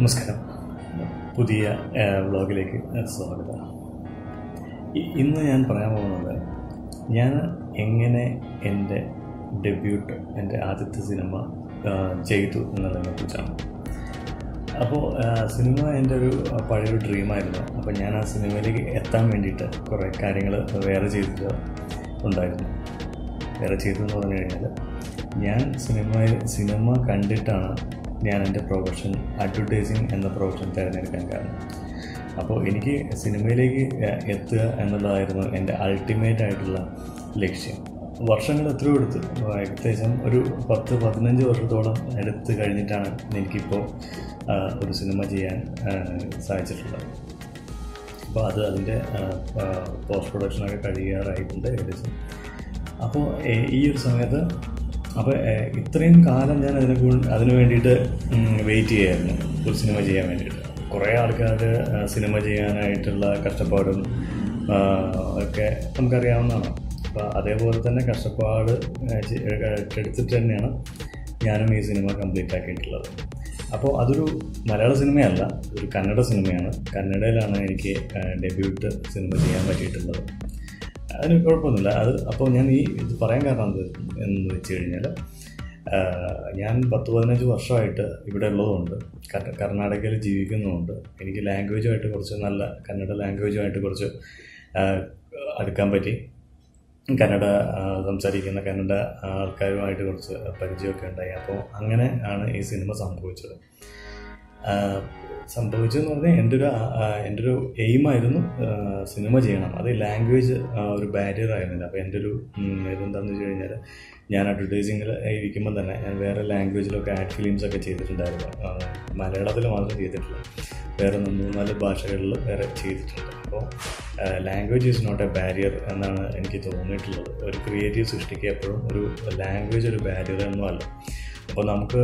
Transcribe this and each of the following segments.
നമസ്കാരം. പുതിയ വ്ലോഗിലേക്ക് സ്വാഗതം. ഇന്ന് ഞാൻ പറയാൻ പോകുന്നത് ഞാൻ എങ്ങനെ എന്റെ ഡെബ്യൂട്ട് എന്റെ ആദ്യത്തെ സിനിമ ചെയ്തു എന്നുള്ളതിനെ കുറിച്ചാണ്. അപ്പോൾ സിനിമ എന്റെ ഒരു പഴയൊരു ഡ്രീമായിരുന്നു. അപ്പോൾ ഞാൻ ആ സിനിമയിലേക്ക് എത്താൻ വേണ്ടിയിട്ട് കുറേ കാര്യങ്ങൾ വേറെ ചെയ്തിട്ട് ഉണ്ടായിരുന്നു. വേറെ ചെയ്തു എന്ന് പറഞ്ഞു കഴിഞ്ഞാൽ ഞാൻ സിനിമയിൽ സിനിമ കണ്ടിട്ടാണ് ഞാൻ എന്റെ പ്രൊഫഷൻ അഡ്വർടൈസിങ് എന്ന പ്രൊഫഷൻ തിരഞ്ഞെടുക്കാൻ കാരണം. അപ്പോൾ എനിക്ക് സിനിമയിലേക്ക് എത്തുക എന്നുള്ളതായിരുന്നു എന്റെ അൾട്ടിമേറ്റ് ആയിട്ടുള്ള ലക്ഷ്യം. വർഷങ്ങൾ എത്രയോ എടുത്ത്. ഏകദേശം ഒരു പത്ത് പതിനഞ്ച് വർഷത്തോളം എടുത്ത് കഴിഞ്ഞിട്ടാണ് എനിക്കിപ്പോൾ ഒരു സിനിമ ചെയ്യാൻ സാധിച്ചിട്ടുള്ളത്. അപ്പോൾ അത് അതിന്റെ പോസ്റ്റ് പ്രൊഡക്ഷനൊക്കെ കഴിയാറായിട്ടുണ്ട് ഏകദേശം. അപ്പോൾ ഈ ഒരു സമയത്ത് അപ്പോൾ ഇത്രയും കാലം ഞാൻ അതിനെ അതിന് വേണ്ടിയിട്ട് വെയിറ്റ് ചെയ്യായിരുന്നു. ഒരു സിനിമ ചെയ്യാൻ വേണ്ടിയിട്ട്. കുറേ ആൾക്കാർ സിനിമ ചെയ്യാനായിട്ടുള്ള കഷ്ടപ്പാടും ഒക്കെ നമുക്കറിയാവുന്നതാണ്. അപ്പോൾ അതേപോലെ തന്നെ കഷ്ടപ്പാട് എടുത്തിട്ട് തന്നെയാണ് ഞാനും ഈ സിനിമ കംപ്ലീറ്റ് ആക്കിയിട്ടുള്ളത്. അപ്പോൾ അതൊരു മലയാള സിനിമയല്ല ഒരു കന്നഡ സിനിമയാണ് കന്നഡയിലാണ് എനിക്ക് ഡെബ്യൂട്ട് സിനിമ ചെയ്യാൻ പറ്റിയിട്ടുള്ളത്. അതിന് കുഴപ്പമൊന്നുമില്ല. അത് അപ്പോൾ ഞാൻ ഈ ഇത് പറയാൻ കാരണം എന്ന് വെച്ച് കഴിഞ്ഞാൽ ഞാൻ പത്ത് പതിനഞ്ച് വർഷമായിട്ട് ഇവിടെ ഉള്ളതുകൊണ്ട് കർണാടകയിൽ ജീവിക്കുന്നതുകൊണ്ട് എനിക്ക് ലാംഗ്വേജുമായിട്ട് കുറച്ച് നല്ല കന്നഡ ലാംഗ്വേജുമായിട്ട് കുറച്ച് അടുക്കാൻ പറ്റി. കന്നഡ സംസാരിക്കുന്ന കന്നഡ ആൾക്കാരുമായിട്ട് കുറച്ച് പരിചയമൊക്കെ ഉണ്ടായി. അപ്പോൾ അങ്ങനെ ആണ് ഈ സിനിമ സംഭവിച്ചത്. സംഭവിച്ചതെന്ന് പറഞ്ഞാൽ എന്റെ ഒരു എന്റെ ഒരു എയിമായിരുന്നു സിനിമ ചെയ്യണം. അത് ലാംഗ്വേജ് ഒരു ബാരിയർ ആയിരുന്നില്ല. അപ്പോൾ എന്റെ ഒരു ഇതെന്താണെന്ന് വെച്ച് കഴിഞ്ഞാൽ ഞാൻ അഡ്വർടൈസിങ്ങിൽ ഇരിക്കുമ്പോൾ തന്നെ ഞാൻ വേറെ ലാംഗ്വേജിലൊക്കെ ആഡ് ഫിലിംസ് ഒക്കെ ചെയ്തിട്ടുണ്ടായിരുന്നു. മലയാളത്തിൽ മാത്രം ചെയ്തിട്ടില്ല. വേറെ മൂന്ന് നാല് ഭാഷകളിൽ വേറെ ചെയ്തിട്ടുണ്ട്. അപ്പോൾ language is not a barrier എന്നാണ് എനിക്ക് തോന്നിയിട്ടുള്ളത്. ഒരു ക്രിയേറ്റീവ് സൃഷ്ടിക്കുക എപ്പോഴും ഒരു ലാംഗ്വേജ് ഒരു ബാരിയർ അല്ല. അപ്പോൾ നമുക്ക്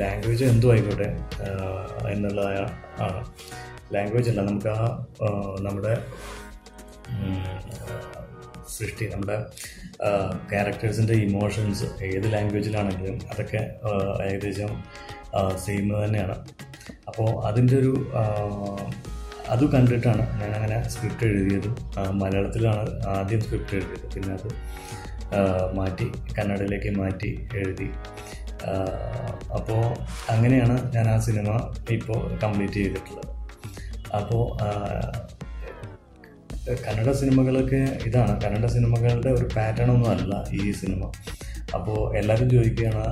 ലാംഗ്വേജ് എന്തു ആയിക്കോട്ടെ എന്നുള്ളതായ ആണ് ലാംഗ്വേജ് അല്ല നമുക്ക് ആ നമ്മുടെ സൃഷ്ടി നമ്മുടെ ക്യാരക്ടേഴ്സിന്റെ ഇമോഷൻസ് ഏത് ലാംഗ്വേജിലാണെങ്കിലും അതൊക്കെ ഏകദേശം സെയിം തന്നെയാണ്. അപ്പോൾ അതിന്റെ ഒരു അത് കണ്ടിട്ടാണ് ഞാൻ അങ്ങനെ സ്ക്രിപ്റ്റ് എഴുതിയത് മലയാളത്തിലാണ് ആദ്യം സ്ക്രിപ്റ്റ് എഴുതിയത്. പിന്നെ അത് മാറ്റി കന്നഡയിലേക്ക് മാറ്റി എഴുതി. അപ്പോൾ അങ്ങനെയാണ് ഞാൻ ആ സിനിമ ഇപ്പോൾ കംപ്ലീറ്റ് ചെയ്തിട്ടുള്ളത്. അപ്പോൾ കന്നഡ സിനിമകളൊക്കെ ഇതാണ്. കന്നഡ സിനിമകളുടെ ഒരു പാറ്റേൺ ഒന്നും അല്ല ഈ സിനിമ. അപ്പോൾ എല്ലാവരും ചോദിക്കുകയാണ്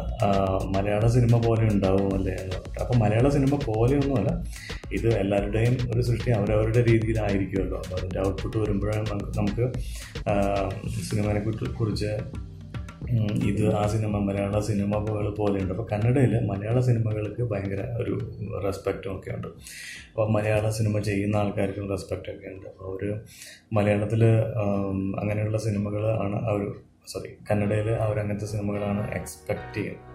മലയാള സിനിമ പോലെ ഉണ്ടാവുമല്ലേ എന്ന് പറഞ്ഞിട്ട് അപ്പോൾ മലയാള സിനിമ പോലെയൊന്നുമല്ല. ഇത് എല്ലാവരുടെയും ഒരു സൃഷ്ടി അവരവരുടെ രീതിയിലായിരിക്കുമല്ലോ. അപ്പോൾ അതിന്റെ ഔട്ട്പുട്ട് വരുമ്പോഴാണ് നമുക്ക് നമുക്ക് സിനിമയെ കുറിച്ച് ഇത് ആ സിനിമ മലയാള സിനിമകൾ പോലെയുണ്ട്. അപ്പോൾ കന്നഡയിൽ മലയാള സിനിമകൾക്ക് ഭയങ്കര ഒരു റെസ്പെക്റ്റും ഒക്കെ ഉണ്ട് അപ്പോൾ മലയാള സിനിമ ചെയ്യുന്ന ആൾക്കാർക്കും റെസ്പെക്റ്റ് ഒക്കെ ഉണ്ട്. അപ്പോൾ ഒരു മലയാളത്തിൽ അങ്ങനെയുള്ള സിനിമകൾ ആണ് അവർ സോറി കന്നഡയിൽ അവർ അങ്ങനത്തെ സിനിമകളാണ് എക്സ്പെക്റ്റ് ചെയ്യുന്നത്.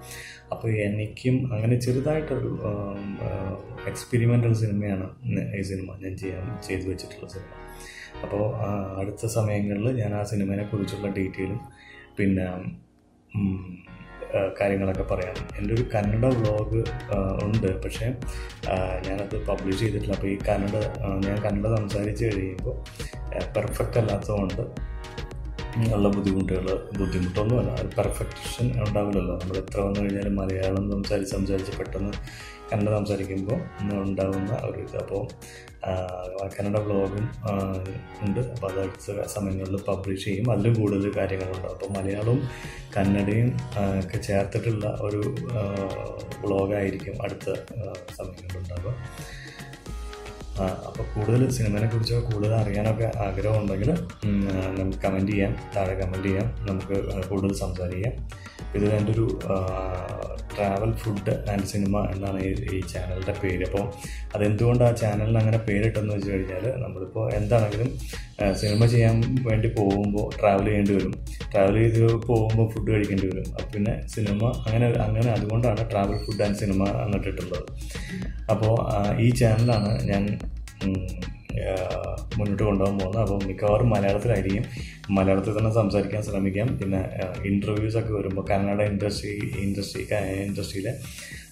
അപ്പോൾ എനിക്കും അങ്ങനെ ചെറുതായിട്ടൊരു എക്സ്പെരിമെന്റൽ സിനിമയാണ് ഈ സിനിമ ഞാൻ ചെയ്യാൻ ചെയ്തു വെച്ചിട്ടുള്ള സിനിമ. അപ്പോൾ അടുത്ത സമയങ്ങളിൽ ഞാൻ ആ സിനിമയെ കുറിച്ചുള്ള ഡീറ്റെയിലും പിന്നെ കാര്യങ്ങളൊക്കെ പറയാം. എന്റെ ഒരു കന്നഡ വ്ളോഗ് ഉണ്ട്. പക്ഷേ ഞാനത് പബ്ലിഷ് ചെയ്തിട്ടില്ല. അപ്പോൾ ഈ കന്നഡ ഞാൻ കന്നഡ സംസാരിച്ച് കഴിയുമ്പോൾ പെർഫെക്റ്റ് അല്ലാത്തതുകൊണ്ട് ഉള്ള ബുദ്ധിമുട്ടുകൾ ബുദ്ധിമുട്ടൊന്നുമല്ല അത് പെർഫെക്ഷൻ ഉണ്ടാവില്ലല്ലോ. നമ്മൾ എത്ര വന്നു കഴിഞ്ഞാലും മലയാളം സംസാരിച്ച് സംസാരിച്ച് പെട്ടെന്ന് കന്നഡ സംസാരിക്കുമ്പോൾ ഉണ്ടാകുന്ന ഒരു ഇത്. അപ്പോൾ കന്നഡ ബ്ലോഗും ഉണ്ട്. അപ്പോൾ അത് അടുത്ത സമയങ്ങളിൽ പബ്ലിഷ് ചെയ്യും. അതിലും കൂടുതൽ കാര്യങ്ങളുണ്ട്. അപ്പോൾ മലയാളവും കന്നഡയും ഒക്കെ ചേർത്തിട്ടുള്ള ഒരു ബ്ലോഗായിരിക്കും അടുത്ത ഉണ്ടാവുക. അപ്പോൾ കൂടുതൽ സിനിമയെ കുറിച്ചോ കൂടുതൽ അറിയാനൊക്കെ ആഗ്രഹമുണ്ടെങ്കിൽ നമുക്ക് കമന്റ് ചെയ്യാം താഴെ കമന്റ് ചെയ്യാം നമുക്ക് കൂടുതൽ സംസാരിക്കാം. ഇത് എന്റെ ഒരു ട്രാവൽ ഫുഡ് ആൻഡ് സിനിമ എന്നാണ് ഈ ചാനലിന്റെ പേര്. അപ്പോൾ അതെന്തുകൊണ്ട് ആ ചാനലിന് അങ്ങനെ പേരിട്ടെന്ന് വെച്ച് കഴിഞ്ഞാൽ നമ്മളിപ്പോൾ എന്താണെങ്കിലും സിനിമ ചെയ്യാൻ വേണ്ടി പോകുമ്പോൾ ട്രാവൽ ചെയ്യേണ്ടി വരും. ട്രാവൽ ചെയ്ത് പോകുമ്പോൾ ഫുഡ് കഴിക്കേണ്ടി വരും. അപ്പോൾ പിന്നെ സിനിമ അങ്ങനെ അങ്ങനെ അതുകൊണ്ടാണ് ട്രാവൽ ഫുഡ് ആൻഡ് സിനിമ എന്നിട്ടിട്ടുള്ളത് അപ്പോൾ ഈ ചാനലാണ് ഞാൻ മുന്നോട്ട് കൊണ്ടുപോകാൻ പോകുന്നത്. അപ്പോൾ മിക്കവാറും മലയാളത്തിലായിരിക്കും. മലയാളത്തിൽ തന്നെ സംസാരിക്കാൻ ശ്രമിക്കാം. പിന്നെ ഇന്റർവ്യൂസ് ഒക്കെ വരുമ്പോൾ കന്നഡ ഇൻഡസ്ട്രി ഇൻഡസ്ട്രി ഇൻഡസ്ട്രിയിലെ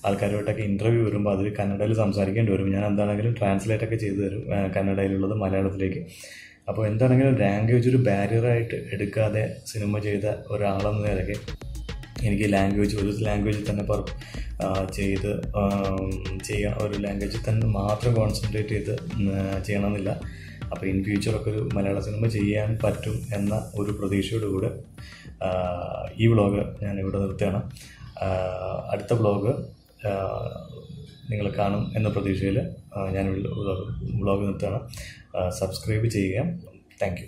ആൾക്കാരുമായിട്ടൊക്കെ ഇന്റർവ്യൂ വരുമ്പോൾ അതിൽ കന്നഡയിൽ സംസാരിക്കേണ്ടി വരും. ഞാൻ എന്താണെങ്കിലും ട്രാൻസ്ലേറ്റ് ഒക്കെ ചെയ്തു തരും കന്നഡയിലുള്ളത് മലയാളത്തിലേക്ക്. അപ്പോൾ എന്താണെങ്കിലും ലാംഗ്വേജ് ഒരു ബാരിയറായിട്ട് എടുക്കാതെ സിനിമ ചെയ്ത ഒരാളെന്ന നിലയ്ക്ക് എനിക്ക് ലാംഗ്വേജ് ഒരു ലാംഗ്വേജിൽ തന്നെ പറ ചെയ്ത് ചെയ്യുക ഒരു ലാംഗ്വേജിൽ തന്നെ മാത്രം കോൺസെൻട്രേറ്റ് ചെയ്ത് ചെയ്യണമെന്നില്ല. അപ്പോൾ ഇൻ ഫ്യൂച്ചറൊക്കെ ഒരു മലയാള സിനിമ ചെയ്യാൻ പറ്റും എന്ന ഒരു പ്രതീക്ഷയോട് കൂടെ ഈ വ്ളോഗ് ഞാൻ ഇവിടെ നിർത്തുകയാണ്. അടുത്ത വ്ളോഗ് നിങ്ങൾ കാണും എന്ന പ്രതീക്ഷയിൽ ഞാൻ വ്ളോഗ് നിർത്തുകയാണ്. സബ്സ്ക്രൈബ് ചെയ്യുക. താങ്ക്